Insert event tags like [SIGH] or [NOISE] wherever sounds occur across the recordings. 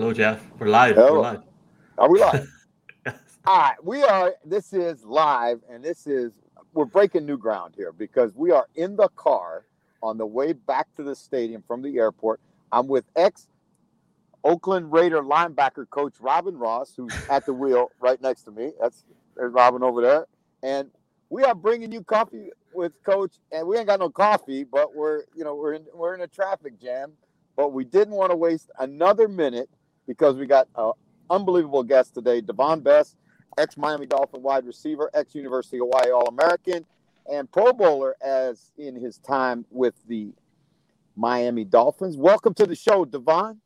Hello, Jeff. We're live. Hello. We're live. Are we live? [LAUGHS] All right, we are. This is live, and this is we're breaking new ground here because we are in the car on the way back to the stadium from the airport. I'm with ex Oakland Raider linebacker coach Robin Ross, who's at the wheel [LAUGHS] right next to me. That's there's Robin over there, and we are bringing you coffee with Coach. And we ain't got no coffee, but we're you know we're in we're in a traffic jam, but we didn't want to waste another minute because we got an unbelievable guest today, Devon Best, ex Miami Dolphin wide receiver, ex University of Hawaii All American, and Pro Bowler as in his time with the Miami Dolphins. Welcome to the show, Devon.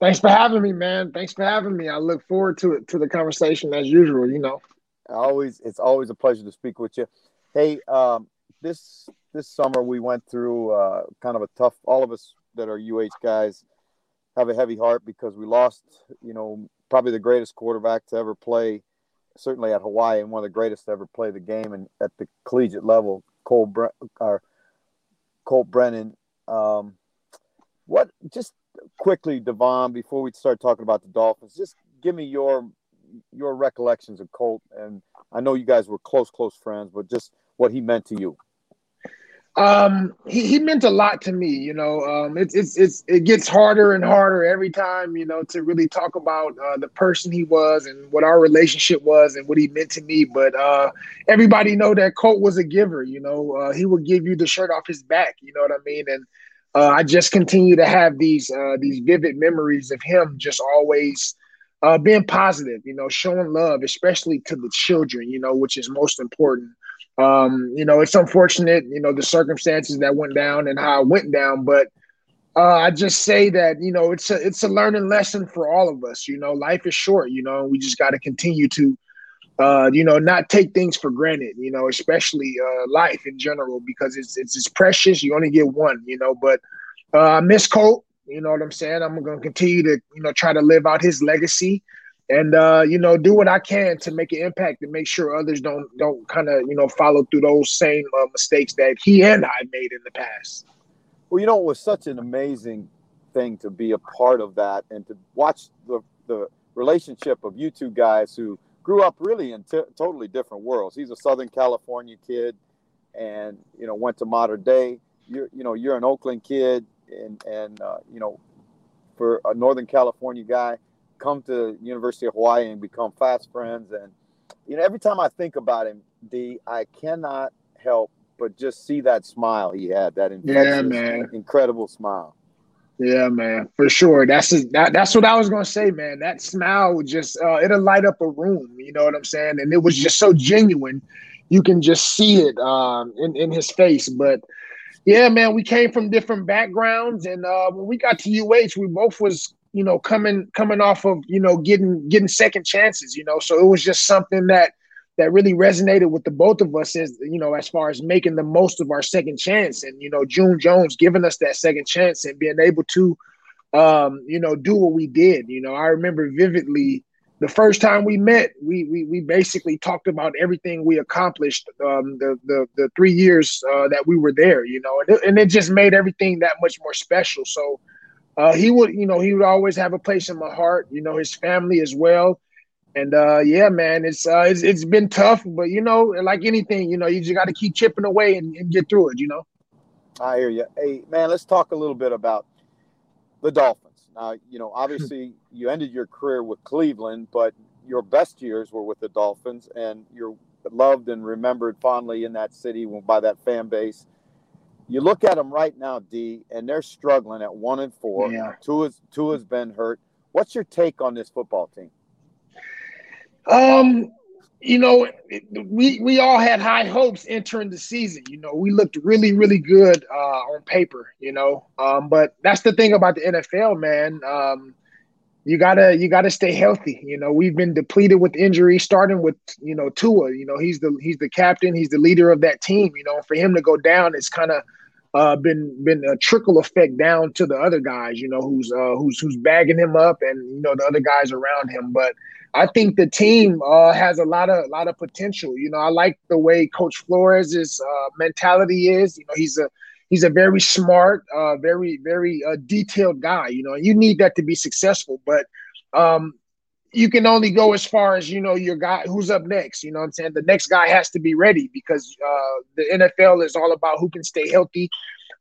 Thanks for having me, man. Thanks for having me. I look forward to it to the conversation as usual. You know, always it's always a pleasure to speak with you. Hey, um, this this summer we went through uh, kind of a tough. All of us that are UH guys have a heavy heart because we lost, you know, probably the greatest quarterback to ever play, certainly at Hawaii, and one of the greatest to ever play the game and at the collegiate level, Cole Bre- or Colt Brennan. Um, what just quickly, Devon, before we start talking about the Dolphins, just give me your your recollections of Colt. And I know you guys were close, close friends, but just what he meant to you. Um, he, he meant a lot to me. You know, um, it's it's it's it gets harder and harder every time. You know, to really talk about uh, the person he was and what our relationship was and what he meant to me. But uh, everybody know that Colt was a giver. You know, uh, he would give you the shirt off his back. You know what I mean? And uh, I just continue to have these uh, these vivid memories of him just always uh, being positive. You know, showing love, especially to the children. You know, which is most important. Um, you know, it's unfortunate, you know, the circumstances that went down and how it went down, but uh, I just say that you know it's a it's a learning lesson for all of us. You know, life is short. You know, we just got to continue to, uh, you know, not take things for granted. You know, especially uh, life in general because it's, it's it's precious. You only get one. You know, but uh, Miss Colt. You know what I'm saying? I'm going to continue to you know try to live out his legacy and uh, you know do what I can to make an impact and make sure others don't don't kind of you know follow through those same uh, mistakes that he and I made in the past. Well, you know, it was such an amazing thing to be a part of that and to watch the the relationship of you two guys who grew up really in t- totally different worlds. He's a Southern California kid, and you know went to Mater Dei. You're you know you're an Oakland kid, and and uh, you know for a Northern California guy come to University of Hawaii and become fast friends. And you know, every time I think about him, D, I cannot help but just see that smile he had. That yeah, man, incredible smile. Yeah, man, for sure. That's a, that, that's what I was gonna say, man. That smile would just uh, it'll light up a room. You know what I'm saying? And it was just so genuine. You can just see it um, in in his face. But yeah, man, we came from different backgrounds, and uh, when we got to UH, we both was you know, coming coming off of, you know, getting getting second chances, you know. So it was just something that that really resonated with the both of us as you know, as far as making the most of our second chance. And, you know, June Jones giving us that second chance and being able to um, you know, do what we did. You know, I remember vividly the first time we met, we we, we basically talked about everything we accomplished um, the, the the three years uh, that we were there. You know, and it, and it just made everything that much more special. So uh, he would, you know, he would always have a place in my heart. You know, his family as well. And uh, yeah, man, it's, uh, it's it's been tough, but you know, like anything, you know, you just got to keep chipping away and, and, get through it. You know. I hear you. Hey, man, let's talk a little bit about the Dolphins. Now, you know, obviously, you ended your career with Cleveland, but your best years were with the Dolphins, and you're loved and remembered fondly in that city by that fan base you look at them right now, D, and they're struggling at one and four. Yeah. Tua has two has been hurt. What's your take on this football team? Um, you know, we we all had high hopes entering the season. You know, we looked really, really good uh, on paper. You know, um, but that's the thing about the NFL, man. Um, you gotta you gotta stay healthy. You know, we've been depleted with injury, starting with you know Tua. You know, he's the he's the captain, he's the leader of that team. You know, for him to go down, it's kind of uh, been been a trickle effect down to the other guys. You know, who's uh, who's who's bagging him up, and you know the other guys around him. But I think the team uh, has a lot of a lot of potential. You know, I like the way Coach Flores' uh, mentality is. You know, he's a he's a very smart, uh, very very uh, detailed guy. You know, you need that to be successful. But um, you can only go as far as you know your guy who's up next. You know I'm saying? The next guy has to be ready because uh, the NFL is all about who can stay healthy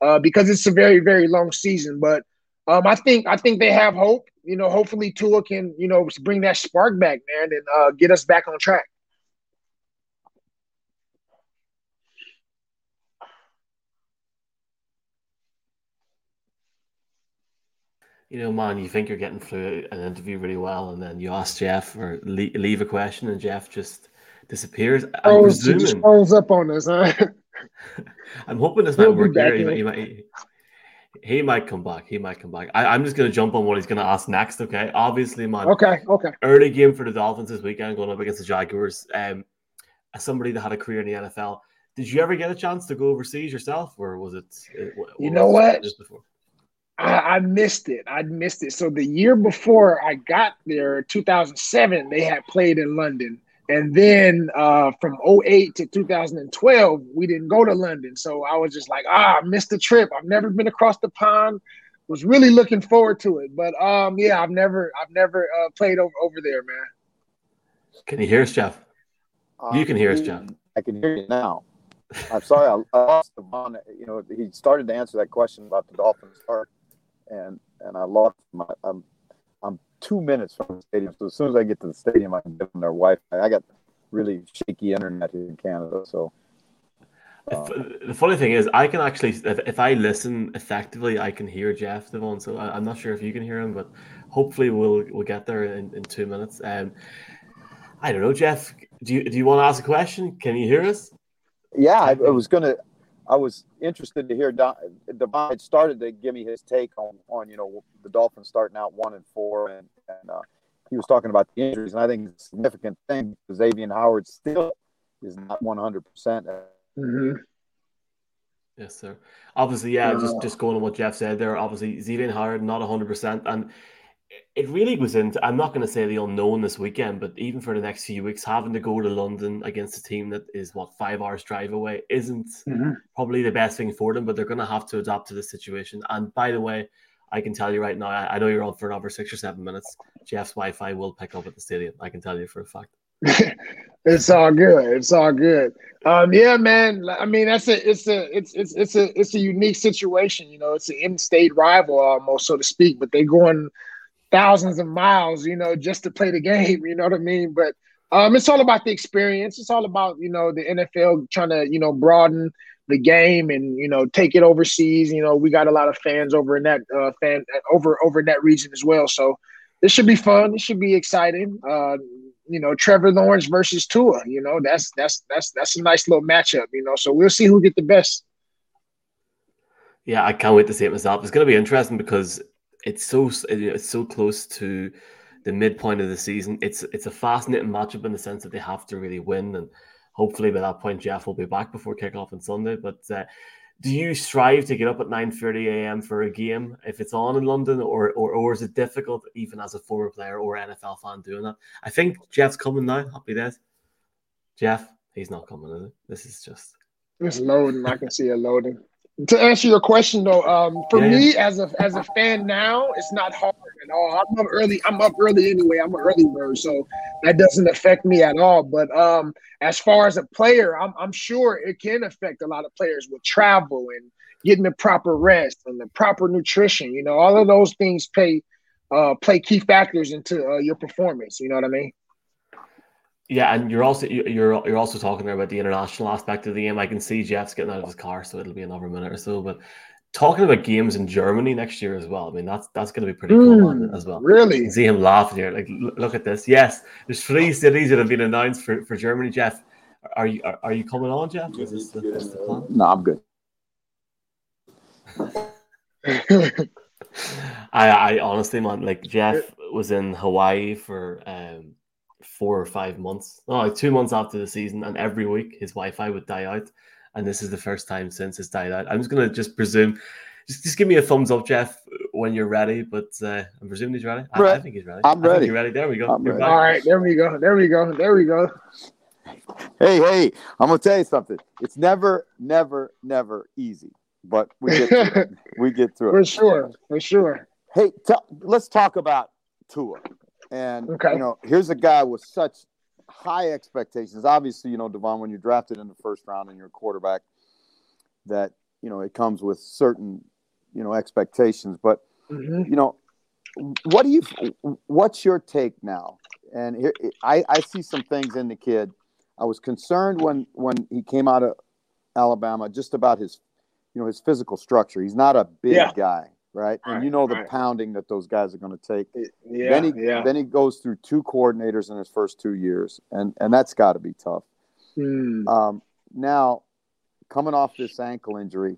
uh, because it's a very very long season. But um, I think I think they have hope. You know, hopefully Tua can you know bring that spark back, man, and uh, get us back on track. You know, man, you think you're getting through an interview really well, and then you ask Jeff or leave a question, and Jeff just disappears. I'm oh, presuming, just rolls up on us. Huh? [LAUGHS] I'm hoping this might work here. He, might, he might come back. He might come back. I, am just going to jump on what he's going to ask next. Okay, obviously, man. Okay, okay. Early game for the Dolphins this weekend, going up against the Jaguars. Um, as somebody that had a career in the NFL, did you ever get a chance to go overseas yourself, or was it? What, you know what? Just before I, I, missed it. I missed it. So the year before I got there, 2007, they had played in London. And then uh, from 08 to 2012, we didn't go to London. So I was just like, ah, I missed the trip. I've never been across the pond. Was really looking forward to it. But um, yeah, I've never I've never uh, played over, over there, man. Can you hear us, Jeff? Um, you can hear us, Jeff. I can hear you now. I'm sorry, I lost the one. You know, he started to answer that question about the Dolphins start and and I lost my. I'm I'm two minutes from the stadium, so as soon as I get to the stadium, I can get on their Wi-Fi. I got really shaky internet here in Canada, so. Uh, the funny thing is, I can actually, if, if I listen effectively, I can hear Jeff Devon. So I, am not sure if you can hear him, but hopefully we'll we'll get there in, in two minutes. Um, I don't know, Jeff. Do you do you want to ask a question? Can you hear us? Yeah, I, I was gonna. I was interested to hear Don, Devon started to give me his take on, on you know the Dolphins starting out one and four, and, and uh, he was talking about the injuries, and I think it's a significant thing because Xavier Howard still is not one hundred percent. Mm-hmm. Yes, sir. Obviously, yeah, just just going on what Jeff said there. Obviously, Xavier Howard not hundred percent, and it really was into i'm not going to say the unknown this weekend but even for the next few weeks having to go to london against a team that is what five hours drive away isn't mm-hmm. probably the best thing for them but they're going to have to adapt to the situation. And by the way i can tell you right now i, I know you're on for another six or seven minutes. Jeff's wi-fi will pick up at the stadium i can tell you for a fact. [LAUGHS] It's all good it's all good. Um yeah man i mean that's a it's a it's it's it's a it's a unique situation you know it's an in-state rival almost so to speak but they're going thousands of miles, you know, just to play the game. You know what I mean? But um, it's all about the experience. It's all about you know the NFL trying to you know broaden the game and you know take it overseas. You know, we got a lot of fans over in that uh, fan over over in that region as well. So this should be fun. It should be exciting. Uh, you know, Trevor Lawrence versus Tua. You know, that's that's that's that's a nice little matchup. You know, so we'll see who get the best. Yeah, I can't wait to see it myself. It's going to be interesting because it's so it's so close to the midpoint of the season. It's it's a fascinating matchup in the sense that they have to really win, and hopefully by that point Jeff will be back before kickoff on Sunday. But uh, do you strive to get up at nine thirty a.m. for a game if it's on in London, or, or or is it difficult even as a former player or NFL fan doing that? I think Jeff's coming now. Happy days, Jeff. He's not coming. Is? This is just. It's loading. I can see it loading to answer your question though, um, for yeah. me as a as a fan now, it's not hard at all. I'm up early. I'm up early anyway. I'm an early bird, so that doesn't affect me at all. But um, as far as a player, I'm I'm sure it can affect a lot of players with travel and getting the proper rest and the proper nutrition. You know, all of those things play uh, play key factors into uh, your performance. You know what I mean? Yeah, and you're also you're you're also talking there about the international aspect of the game. I can see Jeff's getting out of his car, so it'll be another minute or so. But talking about games in Germany next year as well. I mean, that's that's going to be pretty mm, cool as well. Really, see him laughing here. Like, look at this. Yes, there's three cities that have been announced for, for Germany. Jeff, are you are, are you coming on, Jeff? Is this the, this the plan? No, I'm good. [LAUGHS] I I honestly man, like Jeff was in Hawaii for um four or five months, no, like two months after the season, and every week his Wi-Fi would die out, and this is the first time since it's died out. I'm just gonna just presume, just, just give me a thumbs up, Jeff, when you're ready. But uh, I'm presuming he's ready. I, I, think he's ready. I'm ready. You're ready. There we go. All right, there we go. There we go. There we go. Hey, hey, I'm gonna tell you something. It's never, never, never easy. but we get through it. [LAUGHS] we get through it for sure, for sure. Hey, t- let's talk about Tua. And okay. you know, here's a guy with such high expectations. Obviously, you know, Devon, when you're drafted in the first round and you're a quarterback, that you know it comes with certain you know expectations. But mm-hmm. you know, what do you? What's your take now? And here, I I see some things in the kid. I was concerned when when he came out of Alabama just about his you know his physical structure. He's not a big yeah. guy, right? right? And you know the right. pounding that those guys are going to take. Yeah, then he yeah. then he goes through two coordinators in his first two years, and and that's got to be tough. Mm. Um, now, coming off this ankle injury,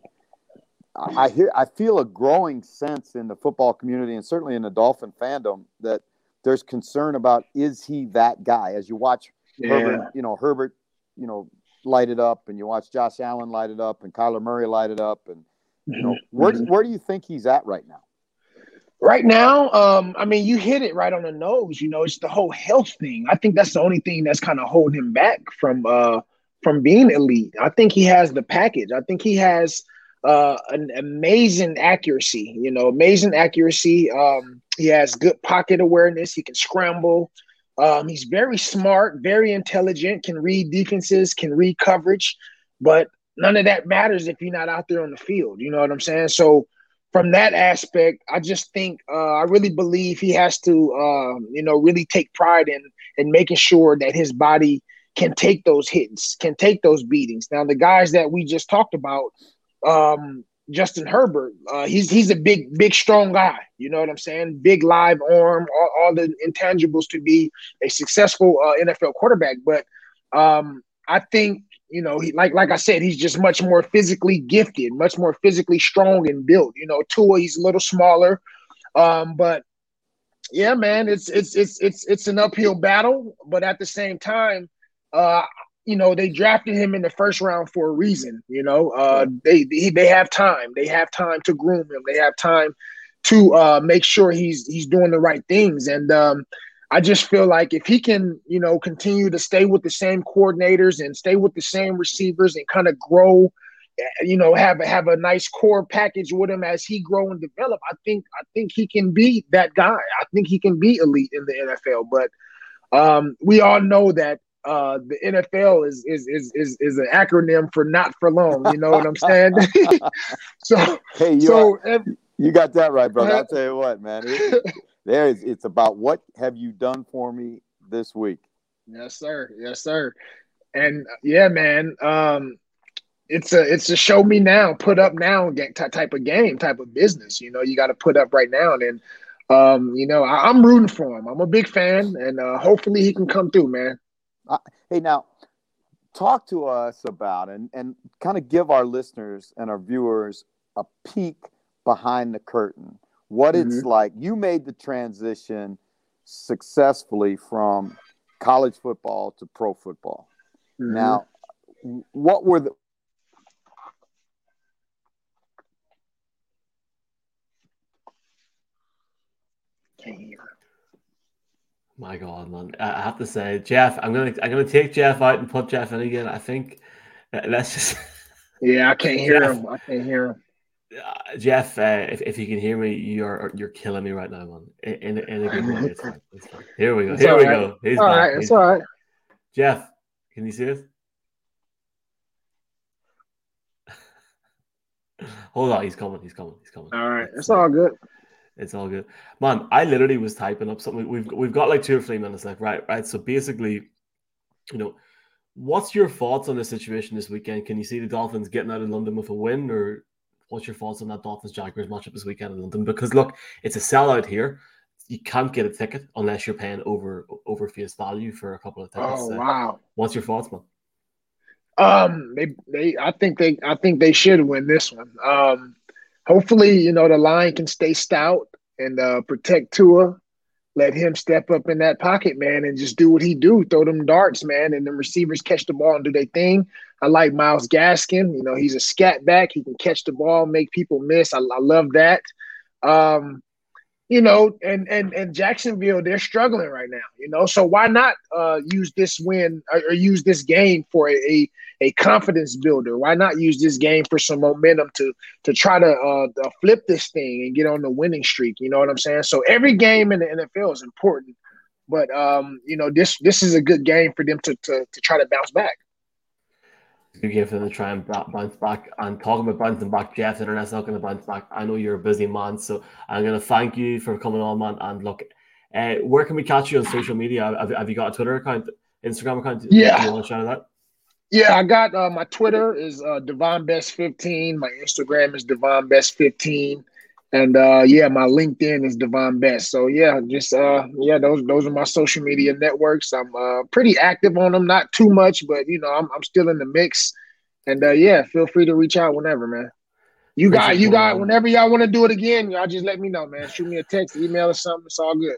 I, I hear I feel a growing sense in the football community and certainly in the Dolphin fandom that there's concern about is he that guy? As you watch yeah. Herbert, you know Herbert, you know light it up, and you watch Josh Allen light it up, and Kyler Murray light it up, and you know mm-hmm. where do, mm-hmm. where do you think he's at right now? Right now, um, I mean, you hit it right on the nose. You know, it's the whole health thing. I think that's the only thing that's kind of holding him back from uh, from being elite. I think he has the package. I think he has uh, an amazing accuracy. You know, amazing accuracy. Um, he has good pocket awareness. He can scramble. Um, he's very smart, very intelligent, can read defenses, can read coverage, but none of that matters if you're not out there on the field. You know what I'm saying? So from that aspect, I just think uh, I really believe he has to, uh, you know, really take pride in in making sure that his body can take those hits, can take those beatings. Now, the guys that we just talked about, um, Justin Herbert. Uh, he's he's a big, big, strong guy. You know what I'm saying? Big live arm, all, all the intangibles to be a successful uh, NFL quarterback. But um, I think you know, he like like I said, he's just much more physically gifted, much more physically strong and built. You know, Tua, he's a little smaller, um, but yeah, man, it's it's it's it's it's an uphill battle. But at the same time, uh, you know they drafted him in the first round for a reason. You know, uh, they they have time. They have time to groom him. They have time to uh, make sure he's he's doing the right things. And um, I just feel like if he can, you know, continue to stay with the same coordinators and stay with the same receivers and kind of grow, eh, you know, have a, have a nice core package with him as he grow and develop. I think I think he can be that guy. I think he can be elite in the NFL. But um, we all know that uh, the NFL is is is is is an acronym for not for long. You know what I'm saying? [LAUGHS] [LAUGHS] so hey, you so are, you got that right, brother. I'll tell you what, man. It, there is. It's about what have you done for me this week? Yes, sir. Yes, sir. And yeah, man. Um, it's a it's a show me now, put up now type of game, type of business. You know, you got to put up right now, and then, um, you know, I, am rooting for him. I'm a big fan, and uh, hopefully he can come through, man. Uh, hey, now talk to us about and, and kind of give our listeners and our viewers a peek behind the curtain. What mm-hmm. it's like. You made the transition successfully from college football to pro football. Mm-hmm. Now, what were the My God, man! I have to say, Jeff, I'm gonna I'm gonna take Jeff out and put Jeff in again. I think let's just. Yeah, I can't hear Jeff, him. I can't hear him. Uh, Jeff, uh, if, if you can hear me, you're you're killing me right now, man. In, in, in a good way. It's fine. It's fine. Here we go. It's Here we right. go. He's all right. It's all right. Jeff, can you see us? Hold on, he's coming. He's coming. He's coming. All right, it's all good. It's all good, man. I literally was typing up something. We've we've got like two or three minutes left, right? Right. So basically, you know, what's your thoughts on the situation this weekend? Can you see the Dolphins getting out of London with a win, or what's your thoughts on that Dolphins Jaguars matchup this weekend in London? Because look, it's a sellout here. You can't get a ticket unless you're paying over over face value for a couple of tickets. Oh wow! What's your thoughts, man? Um, they they I think they I think they should win this one. Um, hopefully, you know, the line can stay stout and uh, protect Tua. Let him step up in that pocket, man, and just do what he do. Throw them darts, man, and the receivers catch the ball and do their thing. I like Myles Gaskin. You know, he's a scat back. He can catch the ball, make people miss. I, I love that. Um, you know, and and and Jacksonville, they're struggling right now. You know, so why not uh, use this win or, or use this game for a, a a confidence builder. Why not use this game for some momentum to to try to uh, flip this thing and get on the winning streak? You know what I'm saying? So every game in the NFL is important, but um, you know this this is a good game for them to to, to try to bounce back. Game for them to try and bounce back. And talking about bouncing back, Jeff, the internet's not going to bounce back. I know you're a busy man, so I'm going to thank you for coming on, man. And look, uh, where can we catch you on social media? Have, have you got a Twitter account, Instagram account? Yeah. You want to shout? Yeah, I got uh, my Twitter is uh, Devon Best 15. My Instagram is Devon Best 15. And uh, yeah, my LinkedIn is Devon Best. So yeah, just uh, yeah, those those are my social media networks. I'm uh, pretty active on them, not too much, but you know, I'm I'm still in the mix. And uh, yeah, feel free to reach out whenever, man. You got you got whenever y'all want to do it again, y'all just let me know, man. Shoot me a text, email, or something. It's all good.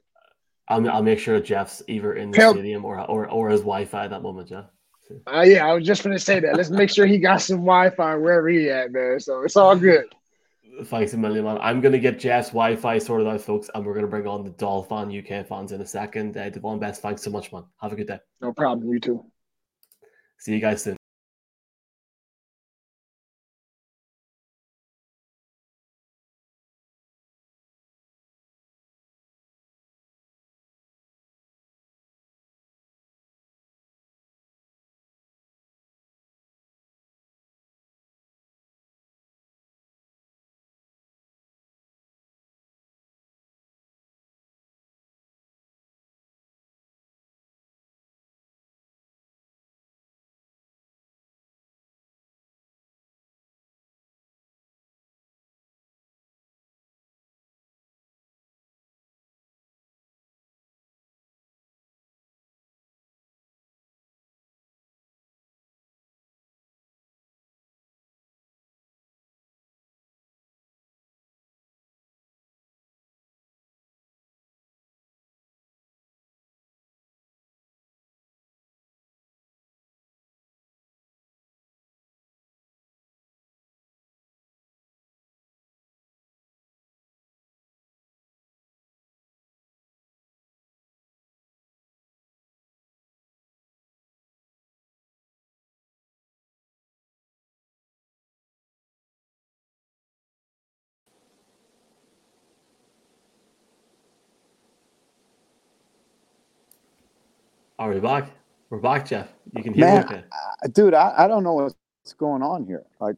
I'll, I'll make sure Jeff's either in the Help. stadium or or or his Wi-Fi at that moment, Jeff. Uh, yeah, I was just gonna say that. Let's make sure he got some Wi-Fi wherever he at, man. So it's all good. Thanks a million, man. I'm gonna get Jeff's Wi-Fi sorted out, folks, and we're gonna bring on the Dolphin UK fans in a second. Uh, Devon Best, thanks so much, man. Have a good day. No problem. You too. See you guys soon. Are we back? We're back, Jeff. You can hear Man, me okay. Uh, dude, I, I don't know what's going on here. Like,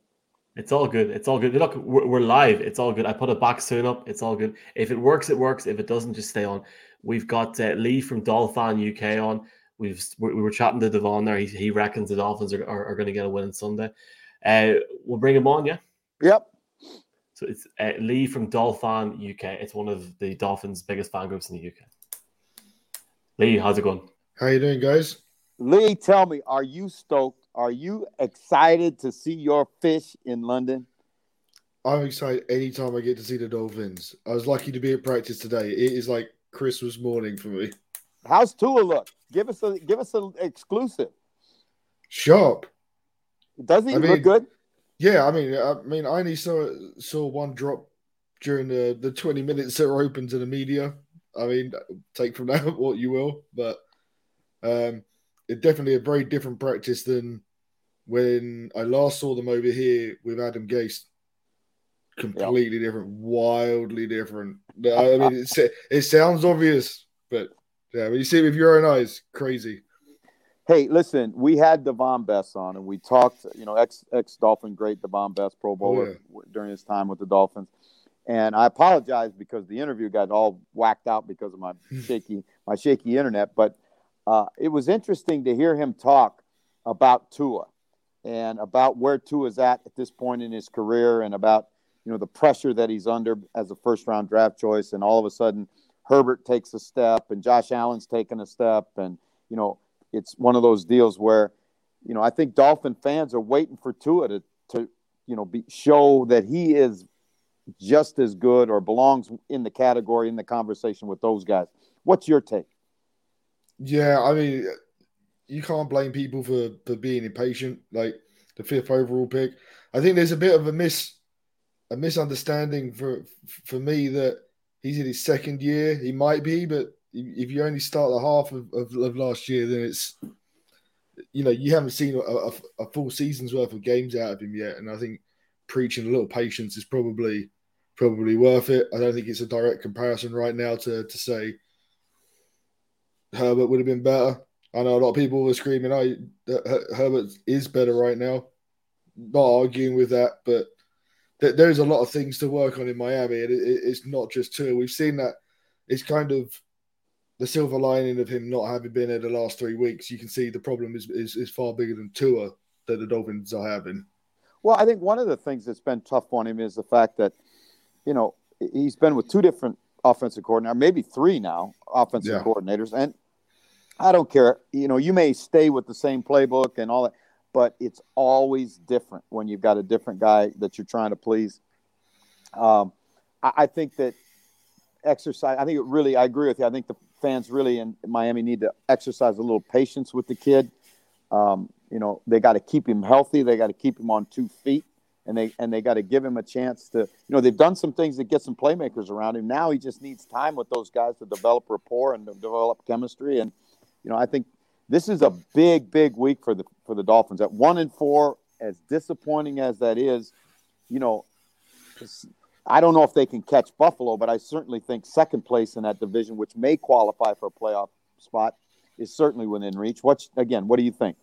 it's all good. It's all good. Look, we're, we're live. It's all good. I put a back soon up. It's all good. If it works, it works. If it doesn't, just stay on. We've got uh, Lee from Dolphin UK on. We've we were chatting to Devon there. He, he reckons the Dolphins are, are, are going to get a win on Sunday. Uh, we'll bring him on, yeah. Yep. So it's uh, Lee from Dolphin UK. It's one of the Dolphins' biggest fan groups in the UK. Lee, how's it going? How you doing, guys? Lee, tell me, are you stoked? Are you excited to see your fish in London? I'm excited anytime I get to see the Dolphins. I was lucky to be at practice today. It is like Christmas morning for me. How's Tua look? Give us a give us an exclusive. Sharp. Does he I mean, look good? Yeah, I mean, I mean, I only saw saw one drop during the the 20 minutes that were open to the media. I mean, take from that [LAUGHS] what you will, but um, it's definitely a very different practice than when I last saw them over here with Adam Gase. Completely yep. different, wildly different. I mean, it, it sounds obvious, but yeah, when you see it with your own eyes, crazy. Hey, listen, we had Devon Best on, and we talked. You know, ex ex Dolphin great Devon Best, Pro Bowler oh, yeah. during his time with the Dolphins. And I apologize because the interview got all whacked out because of my [LAUGHS] shaky my shaky internet. But uh, it was interesting to hear him talk about Tua and about where Tua's at at this point in his career and about you know the pressure that he's under as a first round draft choice and all of a sudden Herbert takes a step and Josh Allen's taken a step and you know it's one of those deals where you know I think Dolphin fans are waiting for Tua to to you know be, show that he is just as good or belongs in the category in the conversation with those guys. What's your take? Yeah, I mean, you can't blame people for for being impatient. Like the fifth overall pick, I think there's a bit of a miss a misunderstanding for for me that he's in his second year. He might be, but if you only start the half of, of, of last year, then it's you know, you haven't seen a, a, a, full season's worth of games out of him yet, and I think preaching a little patience is probably probably worth it. I don't think it's a direct comparison right now to to say Herbert would have been better. I know a lot of people were screaming, "Oh, Herbert is better right now." Not arguing with that, but th- there's a lot of things to work on in Miami, and it, it's not just Tua. We've seen that it's kind of the silver lining of him not having been there the last three weeks. You can see the problem is is, is far bigger than Tua that the Dolphins are having. Well, I think one of the things that's been tough on him is the fact that, you know, he's been with two different offensive coordinators, maybe three now offensive yeah. coordinators, and I don't care. You know, you may stay with the same playbook and all that, but it's always different when you've got a different guy that you're trying to please. Um, I, I think that exercise. I think it really. I agree with you. I think the fans really in Miami need to exercise a little patience with the kid. Um, you know, they got to keep him healthy. They got to keep him on two feet, and they and they got to give him a chance to. You know, they've done some things to get some playmakers around him. Now he just needs time with those guys to develop rapport and develop chemistry. And you know, I think this is a big, big week for the for the Dolphins. At one and four, as disappointing as that is, you know, I don't know if they can catch Buffalo, but I certainly think second place in that division, which may qualify for a playoff spot, is certainly within reach. What's again? What do you think?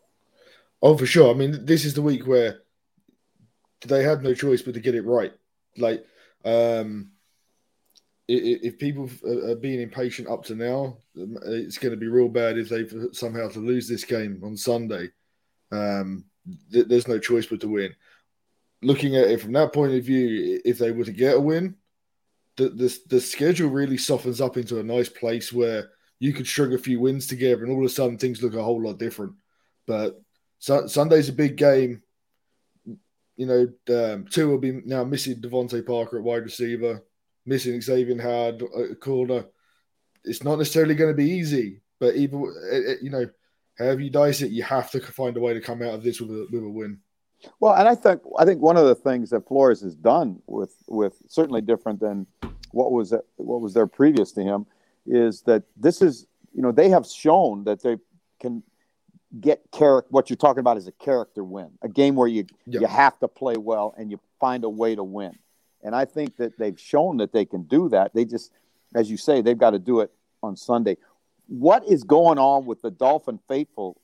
Oh, for sure. I mean, this is the week where they have no choice but to get it right. Like, um, if people are being impatient up to now, it's going to be real bad if they somehow to lose this game on Sunday. Um, there's no choice but to win looking at it from that point of view, if they were to get a win, the, the, the schedule really softens up into a nice place where you could string a few wins together and all of a sudden things look a whole lot different. But su- Sunday's a big game. You know, um, Tua will be now missing DeVante Parker at wide receiver, missing Xavier Howard at corner. It's not necessarily going to be easy, but even eh, eh, you know, however you dice it, you have to find a way to come out of this with a with a win. Well, and I think I think one of the things that Flores has done with with certainly different than what was what was there previous to him is that this is you know they have shown that they can get character. What you're talking about is a character win, a game where you you have to play well and you find a way to win. And I think that they've shown that they can do that. They just, as you say, they've got to do it on Sunday. What is going on with the Dolphin faithful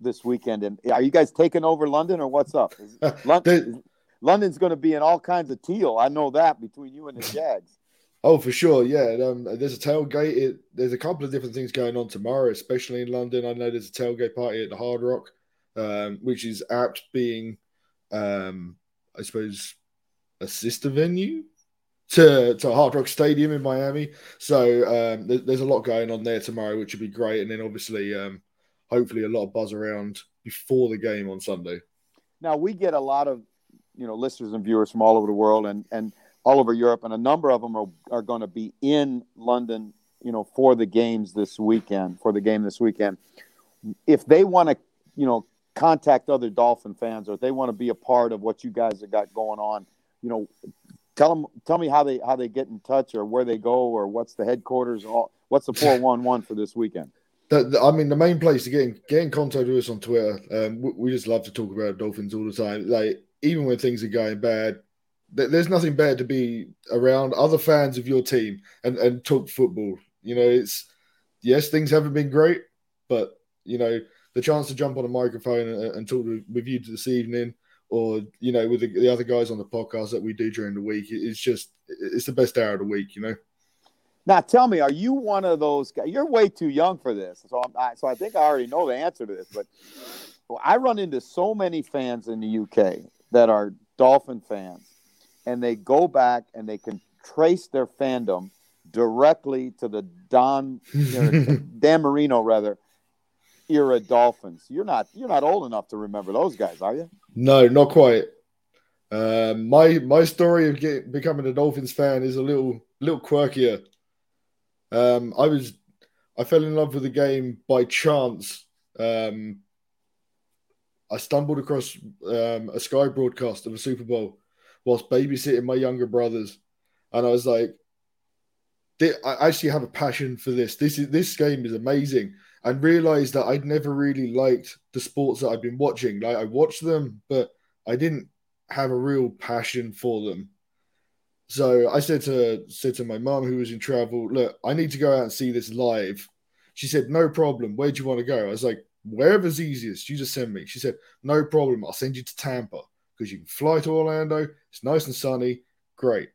this weekend. And are you guys taking over London or what's up? [LAUGHS] London, London's going to be in all kinds of teal. I know that between you and the Jags. Oh, for sure, yeah. Um, there's a tailgate. It, there's a couple of different things going on tomorrow, especially in London. I know there's a tailgate party at the Hard Rock, um, which is apt being, um, I suppose, a sister venue to to Hard Rock Stadium in Miami. So um, there's a lot going on there tomorrow, which would be great. And then obviously um, hopefully a lot of buzz around before the game on Sunday. Now we get a lot of you know listeners and viewers from all over the world and and all over Europe, and a number of them are, are going to be in London, you know, for the games this weekend, for the game this weekend. If they want to, you know, contact other Dolphin fans or if they want to be a part of what you guys have got going on, you know, tell them, tell me how they how they get in touch or where they go or what's the headquarters, all, what's the four one one for this weekend. The, the, I mean, the main place to get in, get in contact with us on Twitter. Um, we, we, just love to talk about Dolphins all the time. Like even when things are going bad, there's nothing better to be around other fans of your team and, and talk football. You know, it's yes, things haven't been great, but you know, the chance to jump on a microphone and, and talk with you this evening, or you know, with the, the other guys on the podcast that we do during the week, it's just it's the best hour of the week. You know. Now, tell me, are you one of those guys? You're way too young for this, so I, so I think I already know the answer to this. But I run into so many fans in the UK that are Dolphin fans, and they go back and they can trace their fandom directly to the Don [LAUGHS] Dan Marino rather era Dolphins. You're not you're not old enough to remember those guys, are you? No, not quite. Um, my my story of getting, becoming a Dolphins fan is a little little quirkier. Um, I was I fell in love with the game by chance. Um, I stumbled across um, a Sky broadcast of a Super Bowl whilst babysitting my younger brothers, and I was like, I actually have a passion for this. This is this game is amazing. and realized that I'd never really liked the sports that I've been watching. Like I watched them, but I didn't have a real passion for them. So I said to said to my mum who was in travel, look, I need to go out and see this live. She said, no problem. Where do you want to go? I was like, wherever's easiest. You just send me. She said, no problem. I'll send you to Tampa because you can fly to Orlando. It's nice and sunny. Great.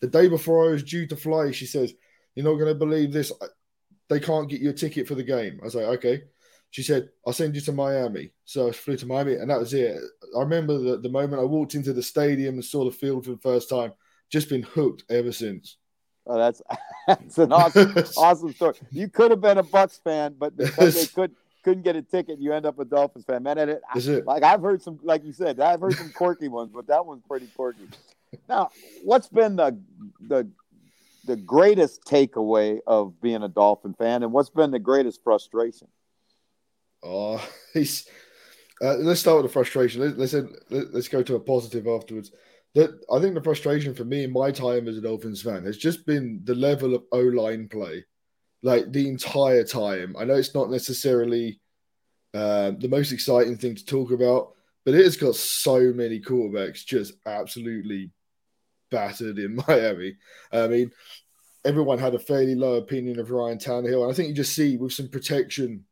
The day before I was due to fly, she says, you're not going to believe this. They can't get you a ticket for the game. I was like, okay. She said, I'll send you to Miami. So I flew to Miami, and that was it. I remember the, the moment I walked into the stadium and saw the field for the first time, just been hooked ever since. Oh, that's [LAUGHS] that's an awesome, [LAUGHS] awesome story. You could have been a Bucs fan, but because they [LAUGHS] could couldn't get a ticket, you end up a Dolphins fan. Man, it, it. like I've heard some, like you said, I've heard some quirky ones, but that one's pretty quirky. Now, what's been the the the greatest takeaway of being a Dolphin fan, and what's been the greatest frustration? Oh, [LAUGHS] he's. Uh, let's start with the frustration. Let, us let's go to a positive afterwards. That I think the frustration for me in my time as a Dolphins fan has just been the level of O line play, like the entire time. I know it's not necessarily uh, the most exciting thing to talk about, but it has got so many quarterbacks just absolutely battered in [LAUGHS] Miami. I mean, everyone had a fairly low opinion of Ryan Tannehill, and I think you just see with some protection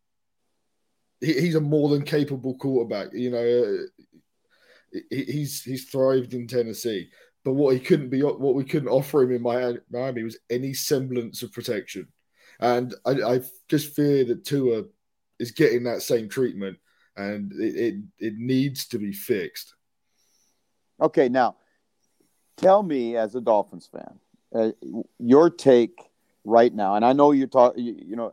he, he's a more than capable quarterback. You know, uh, he, he's he's thrived in Tennessee, but what he couldn't be, what we couldn't offer him in Miami was any semblance of protection, and I, I just fear that Tua is getting that same treatment, and it, it, it needs to be fixed. Okay, now tell me as a Dolphins fan, uh, your take right now, and I know you're talking, you, you know,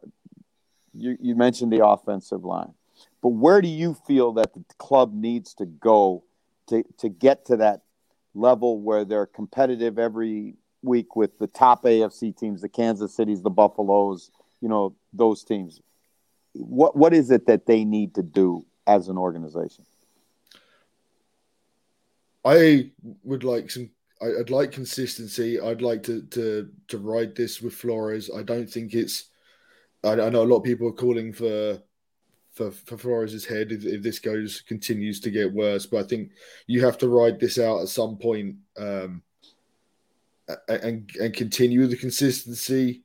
you, you mentioned the offensive line, but where do you feel that the club needs to go to, to get to that level where they're competitive every week with the top AFC teams, the Kansas Cities, the Buffaloes, you know, those teams? What what is it that they need to do as an organization? I would like some I, would like consistency. I'd like to to to ride this with Flores. I don't think it's I, I know a lot of people are calling for for, for Flores' head if, if, this goes continues to get worse. But I think you have to ride this out at some point, um, and and continue the consistency.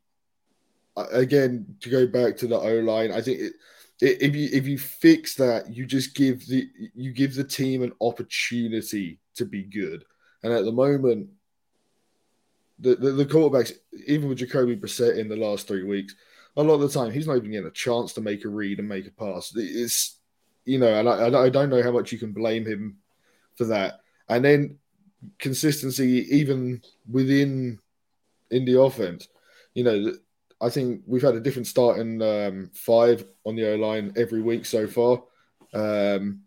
Again, to go back to the O line, I think it, if you if you fix that, you just give the you give the team an opportunity to be good. And at the moment, the the, the quarterbacks, even with Jacoby Brissett in the last three weeks, a lot of the time he's not even getting a chance to make a read and make a pass. It's you know, and I, I don't know how much you can blame him for that. And then consistency, even within in the offense, you know, I think we've had a different start in um, five on the O line every week so far. Um,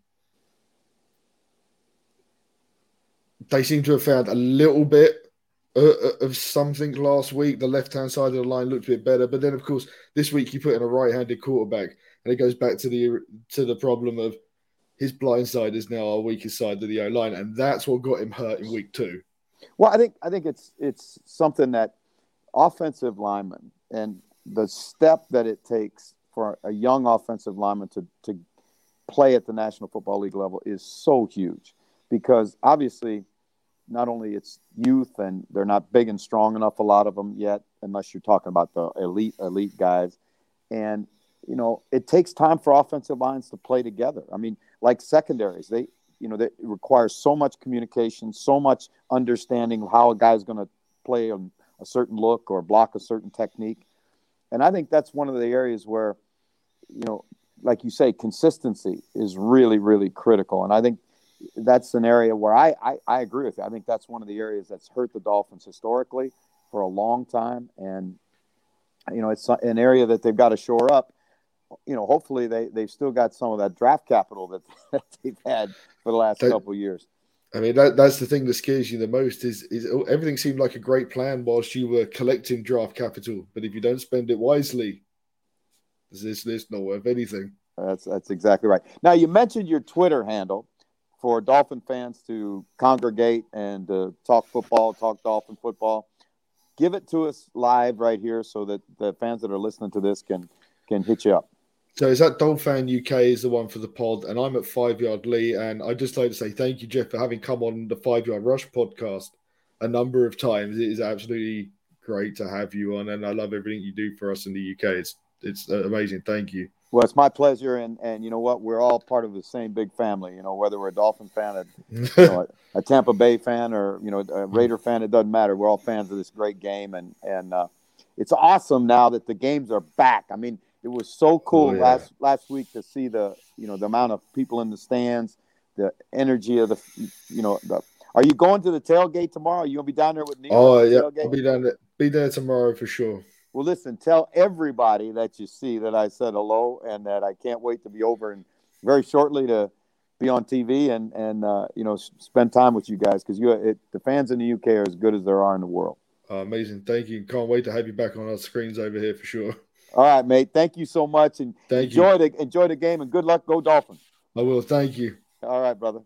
they seem to have found a little bit uh, uh, of something last week. The left hand side of the line looked a bit better, but then of course this week you put in a right handed quarterback, and it goes back to the to the problem of his blind side is now our weakest side of the O line, and that's what got him hurt in week two. Well, I think I think it's it's something that offensive linemen and the step that it takes for a young offensive lineman to to play at the National Football League level is so huge because obviously not only it's youth and they're not big and strong enough a lot of them yet unless you're talking about the elite elite guys and you know it takes time for offensive lines to play together i mean like secondaries they you know they require so much communication so much understanding of how a guy's going to play a, a certain look or block a certain technique and i think that's one of the areas where you know like you say consistency is really really critical and i think that's an area where I, I, I agree with you. I think that's one of the areas that's hurt the Dolphins historically for a long time, and you know it's an area that they've got to shore up. You know, hopefully they they've still got some of that draft capital that, [LAUGHS] that they've had for the last that, couple of years. I mean, that, that's the thing that scares you the most is is everything seemed like a great plan whilst you were collecting draft capital, but if you don't spend it wisely, there's there's not worth anything. That's that's exactly right. Now you mentioned your Twitter handle for Dolphin fans to congregate and uh, talk football, talk Dolphin football. Give it to us live right here so that the fans that are listening to this can can hit you up. So is that Dolphin UK is the one for the pod, and I'm at Five Yard Lee, and I just like to say thank you, Jeff, for having come on the Five Yard Rush podcast a number of times. It is absolutely great to have you on, and I love everything you do for us in the UK. It's it's amazing. Thank you. Well, it's my pleasure, and and you know what, we're all part of the same big family. You know, whether we're a Dolphin fan, a, you know, a, [LAUGHS] a Tampa Bay fan, or you know, a Raider fan, it doesn't matter. We're all fans of this great game, and and uh, it's awesome now that the games are back. I mean it was so cool oh, yeah. last last week to see the you know the amount of people in the stands, the energy of the you know the. Are you going to the tailgate tomorrow? Are you gonna be down there with Neil? Oh yeah, tailgate? I'll be down there. Be there tomorrow for sure. Well, listen, tell everybody that you see that I said hello and that I can't wait to be over and very shortly to be on TV and and uh, you know spend time with you guys because you it, the fans in the UK are as good as there are in the world. Uh, amazing, thank you. Can't wait to have you back on our screens over here for sure. [LAUGHS] All right, mate. Thank you so much, and Thank enjoy you. the enjoy the game, and good luck. Go Dolphins. I will. Thank you. All right, brother.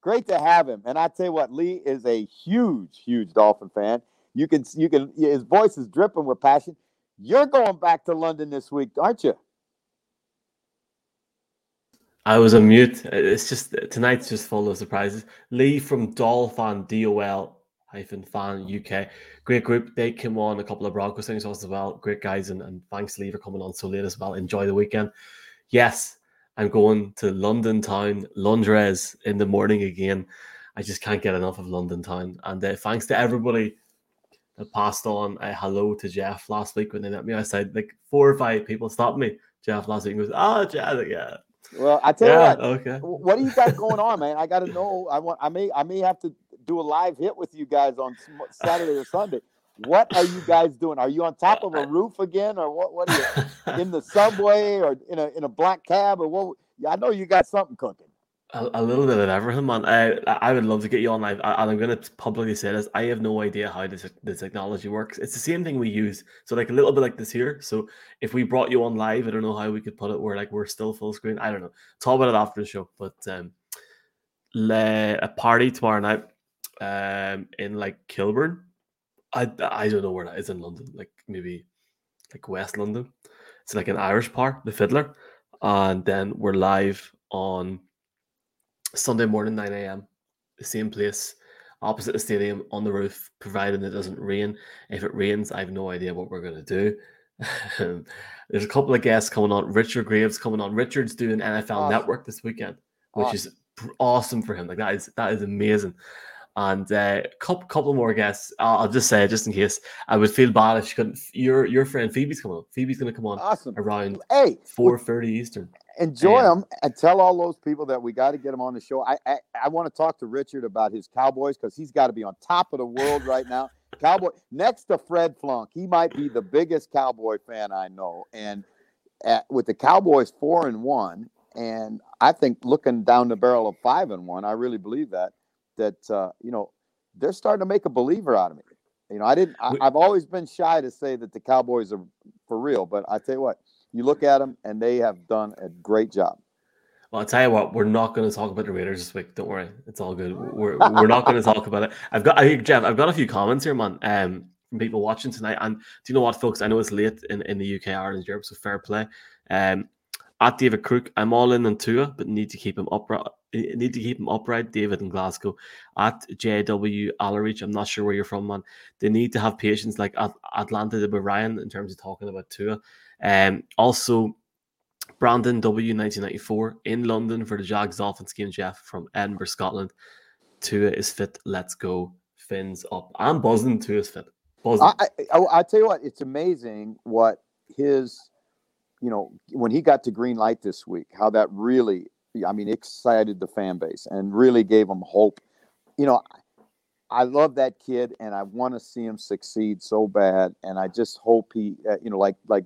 Great to have him, and I tell you what, Lee is a huge, huge Dolphin fan. You can, you can. His voice is dripping with passion. You're going back to London this week, aren't you? I was on mute. It's just tonight's just full of surprises. Lee from Dolphin D O L hyphen fan UK. Great group. They came on a couple of Broncos things as well. Great guys, and, and thanks Lee for coming on so late as well. Enjoy the weekend. Yes, I'm going to London town, Londres in the morning again. I just can't get enough of London town. And uh, thanks to everybody that passed on a hello to Jeff last week when they met me I said Like four or five people stopped me. Jeff last week goes, "Oh, Jeff, yeah." Well, I tell yeah, you what. Okay. What do you got going on, man? I got to know. I want. I may. I may have to do a live hit with you guys on Saturday or Sunday. What are you guys doing? Are you on top of a roof again, or what? What are you [LAUGHS] in the subway, or in a in a black cab, or what? I know you got something cooking. A, a little bit of everything, man. I I would love to get you on live, and I'm going to publicly say this. I have no idea how this the technology works. It's the same thing we use, so like a little bit like this here. So if we brought you on live, I don't know how we could put it where like we're still full screen. I don't know. Talk about it after the show, but um, le, a party tomorrow night um in like Kilburn. I I don't know where that is in London, like maybe like West London. It's like an Irish part, the Fiddler, and then we're live on Sunday morning, 9 a.m. The same place, opposite the stadium on the roof, providing it doesn't rain. If it rains, I have no idea what we're gonna do. [LAUGHS] There's a couple of guests coming on. Richard Graves coming on. Richard's doing NFL awesome. Network this weekend, which awesome. is awesome for him. Like that is that is amazing and a uh, couple couple more guests. I'll, I'll, just say just in case I would feel bad if she couldn't. Your your friend Phoebe's coming on. Phoebe's going to come on. Awesome. Around hey four thirty Eastern. Enjoy them and tell all those people that we got to get them on the show. I I, I want to talk to Richard about his Cowboys because he's got to be on top of the world right now. [LAUGHS] Cowboy next to Fred Flunk, he might be the biggest Cowboy fan I know, and at, with the Cowboys four and one, and I think looking down the barrel of five and one, I really believe that that uh, you know they're starting to make a believer out of me. You know, I didn't. I, have always been shy to say that the Cowboys are for real, but I tell you what, you look at them and they have done a great job. Well, I'll tell you what, we're not going to talk about the Raiders this week. Don't worry, it's all good. We're we're not going to talk about it. I've got, I, Jeff, I've got a few comments here, man, um, from people watching tonight. And do you know what, folks? I know it's late in, in the UK, Ireland, Europe, so fair play. Um, at David Crook, I'm all in on Tua, but need to keep him upright need to keep him upright, David in Glasgow. At JW Allerich, I'm not sure where you're from, man. They need to have patience like at Atlanta did with Ryan in terms of talking about Tua. Um, also, Brandon W1994 in London for the Jags Dolphins game, Jeff from Edinburgh, Scotland. Tua is fit. Let's go. Fins up. I'm buzzing. Tua is fit. Buzzing. I, I, I tell you what, it's amazing what his, you know, when he got to green light this week, how that really I mean, excited the fan base and really gave them hope. You know, I love that kid and I want to see him succeed so bad. And I just hope he, uh, you know, like like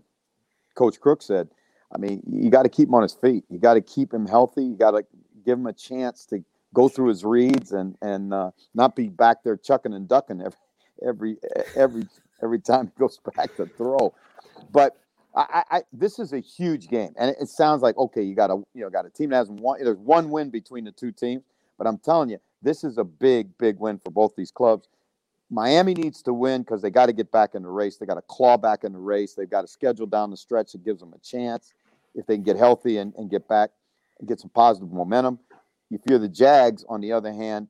Coach Crook said, I mean, you got to keep him on his feet. You got to keep him healthy. You got to give him a chance to go through his reads and and uh, not be back there chucking and ducking every every every every time he goes [LAUGHS] back to throw. But I, I, this is a huge game, and it, it, sounds like okay, you got a you know got a team that has one. There's one win between the two teams, but I'm telling you, this is a big, big win for both these clubs. Miami needs to win because they got to get back in the race. They got to claw back in the race. They've got a schedule down the stretch that gives them a chance if they can get healthy and, and get back and get some positive momentum. If you're the Jags, on the other hand,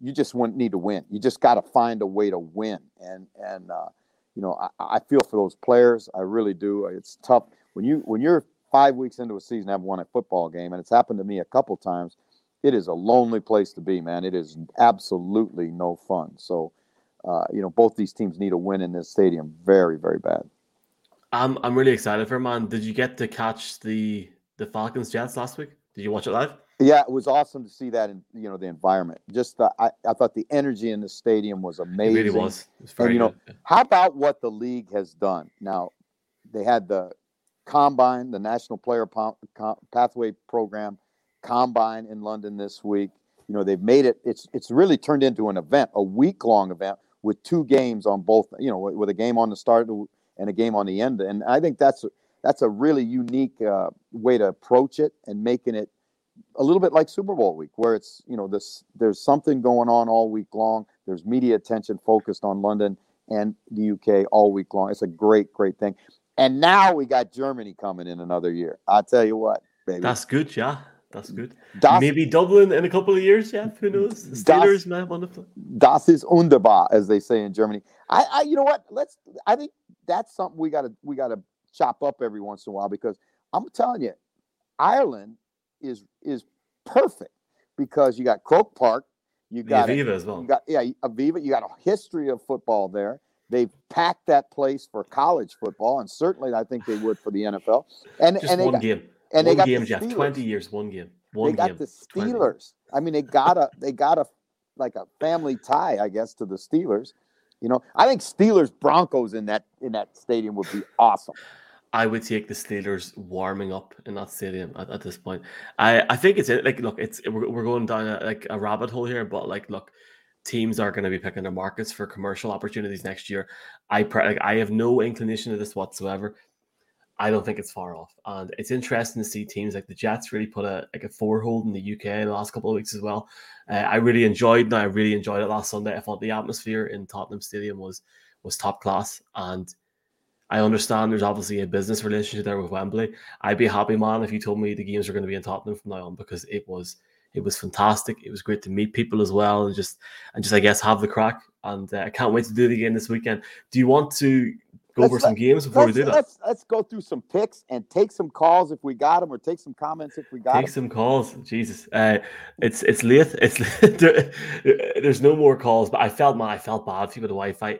you just want, need to win. You just got to find a way to win. And and uh, you know, I, I, feel for those players. I really do. It's tough when you when you're five weeks into a season, I've won a football game, and it's happened to me a couple times. It is a lonely place to be, man. It is absolutely no fun. So, uh, you know, both these teams need a win in this stadium very, very bad. I'm I'm really excited for man. Did you get to catch the the Falcons Jets last week? Did you watch it live? Yeah, it was awesome to see that in you know the environment. Just the, I, I thought the energy in the stadium was amazing. It really was. Was and you know, how about what the league has done? Now, they had the combine, the National Player Pathway Program combine in London this week. You know, they've made it. It's it's really turned into an event, a week long event with two games on both. You know, with a game on the start and a game on the end. And I think that's that's a really unique uh, way to approach it and making it a little bit like Super Bowl week, where it's you know this there's something going on all week long. There's media attention focused on London and the UK all week long. It's a great, great thing. And now we got Germany coming in another year. I'll tell you what, baby. That's good, yeah. That's good. Das, Maybe Dublin in a couple of years, yeah. Who knows? The Steelers, man, wonderful. Das ist wunderbar, as they say in Germany. I, I, you know what? Let's. I think that's something we gotta we gotta chop up every once in a while because I'm telling you, Ireland is is perfect because you got Croke Park, you got Aviva a, as well. You got yeah, Aviva. You got a history of football there. They've packed that place for college football, and certainly I think they would for the NFL. And Just and one got, game, and one game, the Jeff. Twenty years, one game. One they got game, the Steelers. 20. I mean, they got a they got a like a family tie, I guess, to the Steelers. You know, I think Steelers Broncos in that in that stadium would be awesome. I would take the Steelers warming up in that stadium at, at this point. I, I think it's like look, it's we're, we're going down a, like a rabbit hole here, but like look, teams are going to be picking their markets for commercial opportunities next year. I like, I have no inclination of this whatsoever. I don't think it's far off, and it's interesting to see teams like the Jets really put a like a fourhold in the UK in the last couple of weeks as well. Uh, I really enjoyed. Now I really enjoyed it last Sunday. I thought the atmosphere in Tottenham Stadium was was top class, and I understand there's obviously a business relationship there with Wembley. I'd be a happy man if you told me the games are going to be in Tottenham from now on because it was it was fantastic. It was great to meet people as well, and just and just I guess have the crack. And uh, I can't wait to do it again this weekend. Do you want to go let's, over some games before we do that? Let's let's go through some picks and take some calls if we got them, or take some comments if we got take them. some calls. Jesus, uh, it's it's late. It's [LAUGHS] there's no more calls, but I felt man, I felt bad for the Wi-Fi.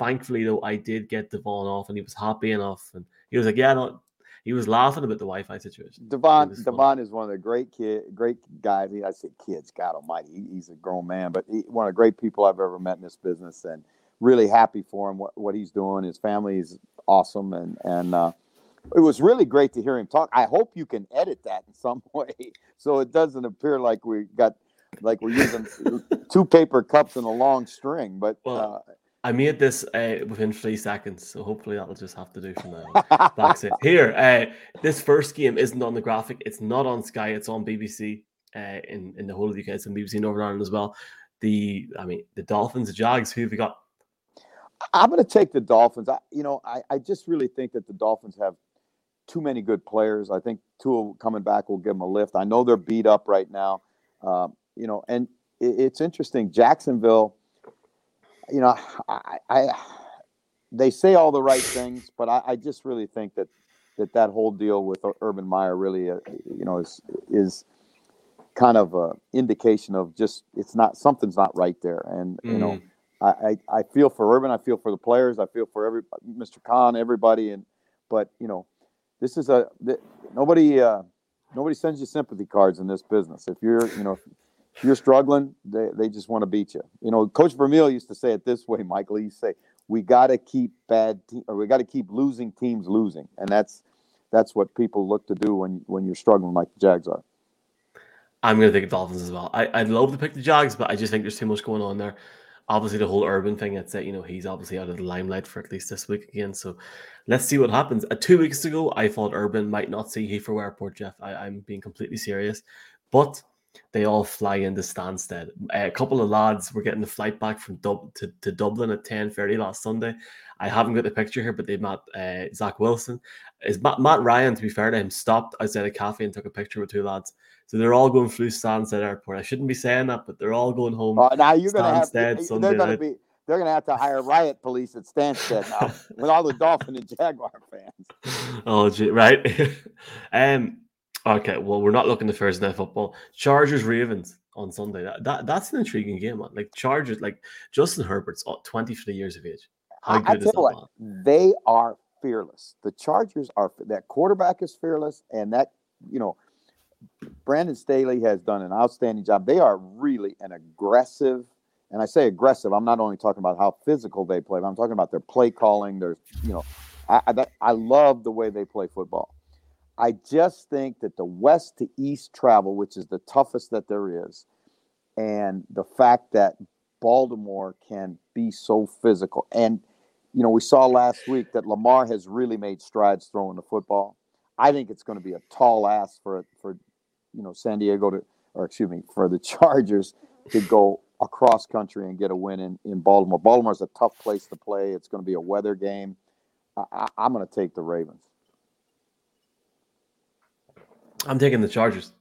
Thankfully, though, I did get Devon off, and he was happy enough, and he was like, "Yeah, no, he was laughing about the Wi-Fi situation. Devon Devon is one of the great kid, great guys. I say kids, God Almighty, he, he's a grown man, but he, one of the great people I've ever met in this business, and really happy for him what, what he's doing. His family is awesome, and and uh, it was really great to hear him talk. I hope you can edit that in some [LAUGHS] way so it doesn't appear like we got like we're using [LAUGHS] two paper cups and a long string. But well, uh, I made this uh, within three seconds, so hopefully that'll just have to do for now. That's it. Here, uh, this first game isn't on the graphic. It's not on Sky. It's on BBC uh, in in the whole of the UK. It's on BBC Northern Ireland as well. The I mean, the Dolphins, the Jags. Who have you got? I'm going to take the Dolphins. I, you know, I, I just really think that the Dolphins have too many good players. I think Tua coming back will give them a lift. I know they're beat up right now. Um, you know, and it, it's interesting. Jacksonville you know, I, I they say all the right things, but I, I, just really think that that that whole deal with Urban Meyer really, uh, you know, is is kind of a indication of just it's not something's not right there, and mm. you know, mm. I, I, I feel for Urban, I feel for the players, I feel for every Mr. Khan, everybody, and but you know, this is a nobody uh, nobody sends you sympathy cards in this business. If you're you know you're struggling, they, they just want to beat you. You know, Coach Vermeil used to say it this way, Michael. He say, "We got to keep bad, te- or we got to keep losing teams losing," and that's that's what people look to do when when you're struggling like the Jags are. I'm going to take the Dolphins as well. I, I'd love to pick the Jags, but I just think there's too much going on there. Obviously, the whole Urban thing, it's that, you know, he's obviously out of the limelight for at least this week again. So let's see what happens. Uh, two weeks ago, I thought Urban might not see Heathrow Airport, Jeff. I, I'm being completely serious. But they all fly into Stansted. A couple of lads were getting the flight back from Dub- to, to Dublin at 10.30 last Sunday. I haven't got the picture here, but they met uh, Zach Wilson. Is Matt, Matt Ryan, to be fair to him, stopped outside a cafe and took a picture with two lads. So they're all going through Stansted Airport. I shouldn't be saying that, but they're all going home. Uh, now you're going to have Sunday they're to night. be they're going to have to hire riot police at Stansted now [LAUGHS] with all the Dolphin and Jaguar fans. oh, gee, right. [LAUGHS] um. Okay. Well, we're not looking to Thursday night football. Chargers Ravens on Sunday. That, that that's an intriguing game, man. Like Chargers, like Justin Herbert's uh, 23 years of age. How I, I tell you that what, they are fearless. The Chargers are that quarterback is fearless, and that you know, Brandon Staley has done an outstanding job. They are really an aggressive, and I say aggressive. I'm not only talking about how physical they play, but I'm talking about their play calling. Their, you know, I I, I love the way they play football. I just think that the west to east travel, which is the toughest that there is, and the fact that Baltimore can be so physical. And, you know, we saw last week that Lamar has really made strides throwing the football. I think it's going to be a tall ask for, for you know, San Diego to, or excuse me, for the [LAUGHS] Chargers to go across country and get a win in, in Baltimore. Baltimore's a tough place to play. It's going to be a weather game. I, I, I'm going to take the Ravens. I'm taking the Chargers.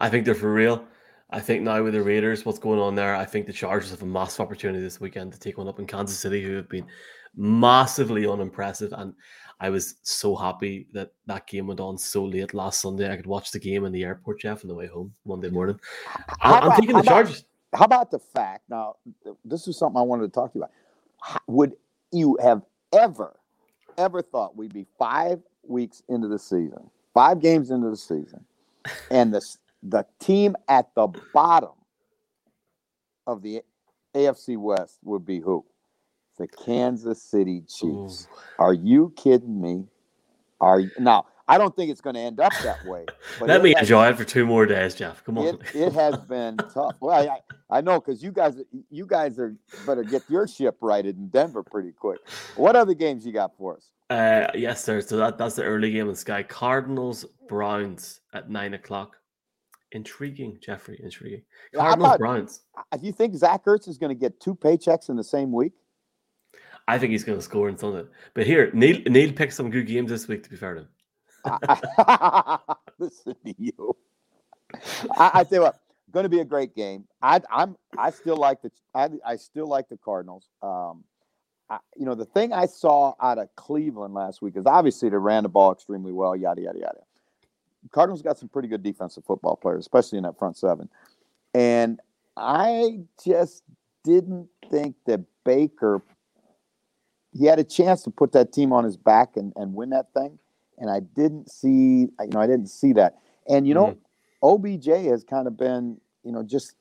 I think they're for real. I think now with the Raiders, what's going on there, I think the Chargers have a massive opportunity this weekend to take one up in Kansas City, who have been massively unimpressive. And I was so happy that that game went on so late last Sunday. I could watch the game in the airport, Jeff, on the way home Monday morning. I, about- taking the how about- Chargers. How about the fact? Now, this is something I wanted to talk to you about. How- Would you have ever, ever thought we'd be five weeks into the season, five games into the season, and the the team at the bottom of the AFC West would be who? The Kansas City Chiefs. Are you kidding me? Are you, now? I don't think it's going to end up that way. Let me enjoy it for two more days, Jeff. Come on. it, it has been tough. Well, I, I know because you guys you guys are better get your ship righted in Denver pretty quick. What other games you got for us? Uh, yes, sir. So that, that's the early game in Sky. Cardinals Browns at nine o'clock. Intriguing, Jeffrey. Intriguing. Cardinals Browns. Do you think Zach Ertz is going to get two paychecks in the same week? I think he's going to score in Sunday. But here, Neil Neil picked some good games this week. To be fair to him, [LAUGHS] Listen to you. I, I tell you what, going to be a great game. I, I'm I still like the I, I still like the Cardinals. Um, I, you know the thing I saw out of Cleveland last week is obviously they ran the ball extremely well. Yada yada yada. Cardinals got some pretty good defensive football players, especially in that front seven. And I just didn't think that Baker he had a chance to put that team on his back and, and win that thing. And I didn't see, you know, I didn't see that. And you know, mm-hmm. OBJ has kind of been, you know, just,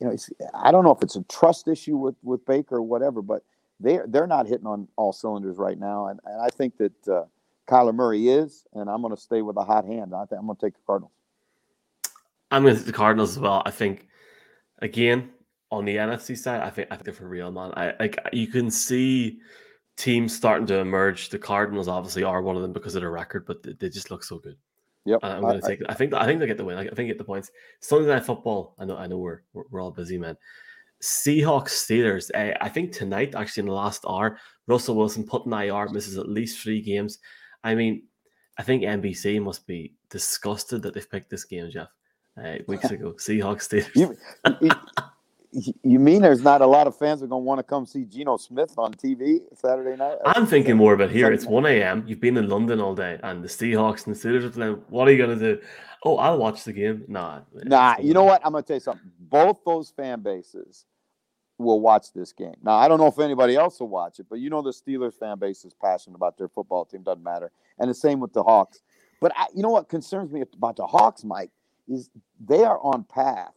you know, it's, I don't know if it's a trust issue with with Baker or whatever, but they're they're not hitting on all cylinders right now. And, and I think that uh, Kyler Murray is, and I'm going to stay with a hot hand. I think I'm going to take the Cardinals. I'm going to take the Cardinals as well. I think again on the NFC side, I think I think they're for real, man. I like you can see teams starting to emerge. The Cardinals obviously are one of them because of their record, but they, they just look so good. Yep. I- I'm going to take. I think. I think they get the win. I think they get the points. Sunday night football. I know. I know. We're, we're all busy, man. Seahawks Steelers. Uh, I think tonight, actually, in the last hour, Russell Wilson put in IR, misses at least three games. I mean, I think NBC must be disgusted that they've picked this game, Jeff. Uh, weeks [LAUGHS] ago, Seahawks Steelers. You, you, you mean there's not a lot of fans are going to want to come see Geno Smith on TV Saturday night? I'm thinking more about here. Sunday It's 1 a.m. You've been in London all day, and the Seahawks and the Steelers are playing. What are you going to do? Oh, I'll watch the game. Nah. Nah, you know what? I'm going to tell you something. Both those fan bases will watch this game. Now, I don't know if anybody else will watch it, but you know the Steelers fan base is passionate about their football team. Doesn't matter. And the same with the Hawks. But I, you know what concerns me about the Hawks, Mike, is they are on path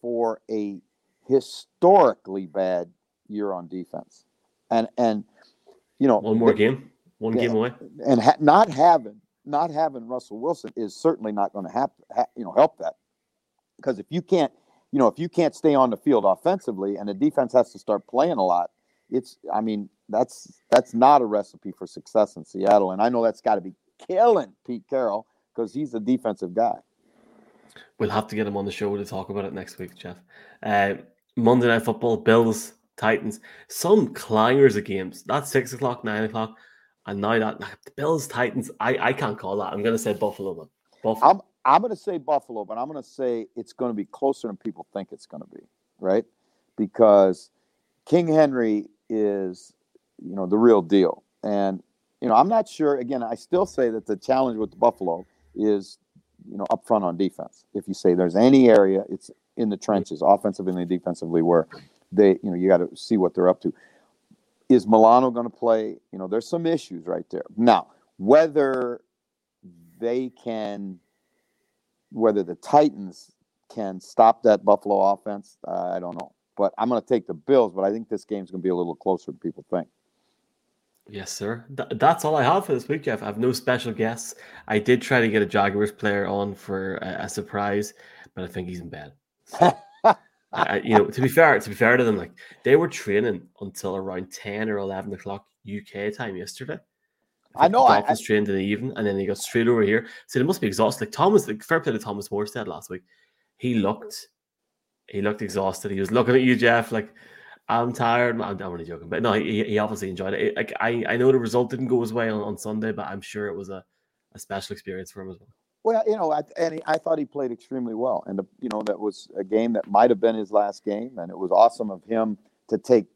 for a historically bad year on defense. And and you know One more game. One Yeah. game away. and ha- not having not having Russell Wilson is certainly not going to have ha- you know help that because if you can't you know if you can't stay on the field offensively and the defense has to start playing a lot it's I mean that's that's not a recipe for success in Seattle and I know that's got to be killing Pete Carroll because he's a defensive guy. We'll have to get him on the show to talk about it next week, Jeff. Uh, Monday Night Football, Bills, Titans, some clangers of games. That's six o'clock, nine o'clock, and now that the Bills, Titans. I, I can't call that. I'm going to say Buffalo. Buffalo. I'm I'm going to say Buffalo, but I'm going to say it's going to be closer than people think it's going to be, right? Because King Henry is, you know, the real deal, and you know, I'm not sure. Again, I still say that the challenge with Buffalo is, you know, up front on defense. If you say there's any area, it's in the trenches, offensively and defensively, where they, you know, you got to see what they're up to. Is Milano going to play? You know, there's some issues right there. Now, whether they can, whether the Titans can stop that Buffalo offense, uh, I don't know. But I'm going to take the Bills, but I think this game's going to be a little closer than people think. Yes, sir. Th- that's all I have for this week, Jeff. I have no special guests. I did try to get a Jaguars player on for a, a surprise, but I think he's in bed. [LAUGHS] So, I, you know, to be fair, to be fair to them, like they were training until around ten or eleven o'clock UK time yesterday. I, I know. I was trained in the evening, and then he got straight over here. So they must be exhausted. Like Thomas, like fair play to Thomas Morstead last week. He looked, he looked exhausted. He was looking at you, Jeff, like I'm tired. I'm, I'm only joking, but no, he, he obviously enjoyed it. Like I, I know the result didn't go his way on, on Sunday, but I'm sure it was a, a special experience for him as well. Well, you know, I, and he, I thought he played extremely well, and the, you know that was a game that might have been his last game, and it was awesome of him to take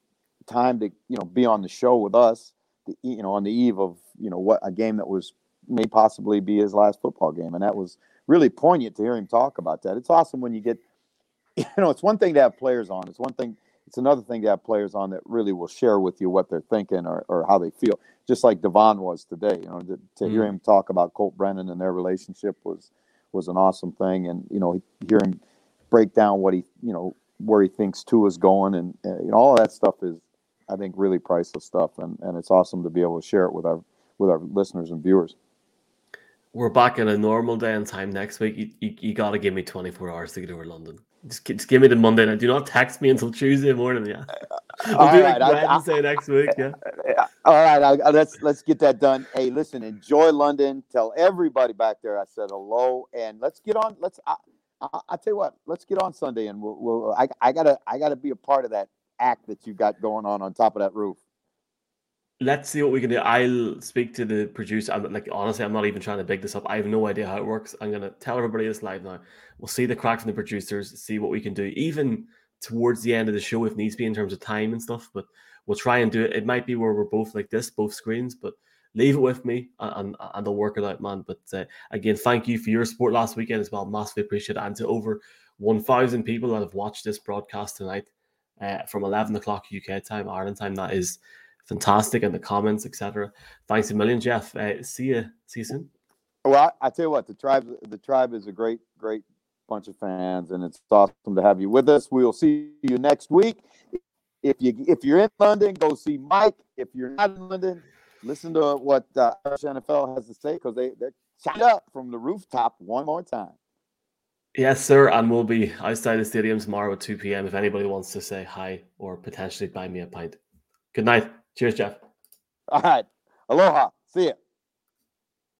time to you know be on the show with us, the, you know, on the eve of you know what a game that was may possibly be his last football game, and that was really poignant to hear him talk about that. It's awesome when you get, [LAUGHS] you know, it's one thing to have players on, it's one thing it's another thing to have players on that really will share with you what they're thinking or, or how they feel, just like Devon was today. You know, to, to mm hear him talk about Colt Brennan and their relationship was was an awesome thing, and you know, hear him break down what he, you know, where he thinks Tua is going, and uh, you know, all of that stuff is, I think, really priceless stuff, and and it's awesome to be able to share it with our with our listeners and viewers. We're back in a normal day and time next week. You, you, you got to give me 24 hours to get over London. Just, just give me the Monday night. Do not text me until Tuesday morning. Yeah, uh, we'll be right, like Wednesday I, next week. Yeah. Uh, All right, I, let's let's get that done. Hey, listen, enjoy London. Tell everybody back there I said hello, and let's get on. Let's. I, I, I tell you what. Let's get on Sunday, and we'll. we'll I, I gotta. I gotta be a part of that act that you got going on on top of that roof let's see what we can do. I'll speak to the producer. I'm like honestly, I'm not even trying to big this up. I have no idea how it works. I'm gonna tell everybody this live now. We'll see the crack from the producers, see what we can do, even towards the end of the show if needs be in terms of time and stuff. But we'll try and do it. It might be where we're both like this, both screens, but leave it with me and, and I'll work it out, man. But uh, again, thank you for your support last weekend as well. Massively appreciate it. And to over 1,000 people that have watched this broadcast tonight uh, from 11 o'clock UK time, Ireland time, that is fantastic in the comments, etc. Thanks a million, Jeff. Uh, see you. See you soon. Well, I, I, tell you what, the tribe, the tribe is a great, great bunch of fans, and it's awesome to have you with us. We'll see you next week. If you if you're in London, go see Mike. If you're not in London, listen to what uh, NFL has to say because they they're shot up from the rooftop one more time. Yes, sir, and we'll be outside the stadium tomorrow at 2 p.m. If anybody wants to say hi or potentially buy me a pint. Good night. Cheers, Jeff. All right. Aloha. See ya.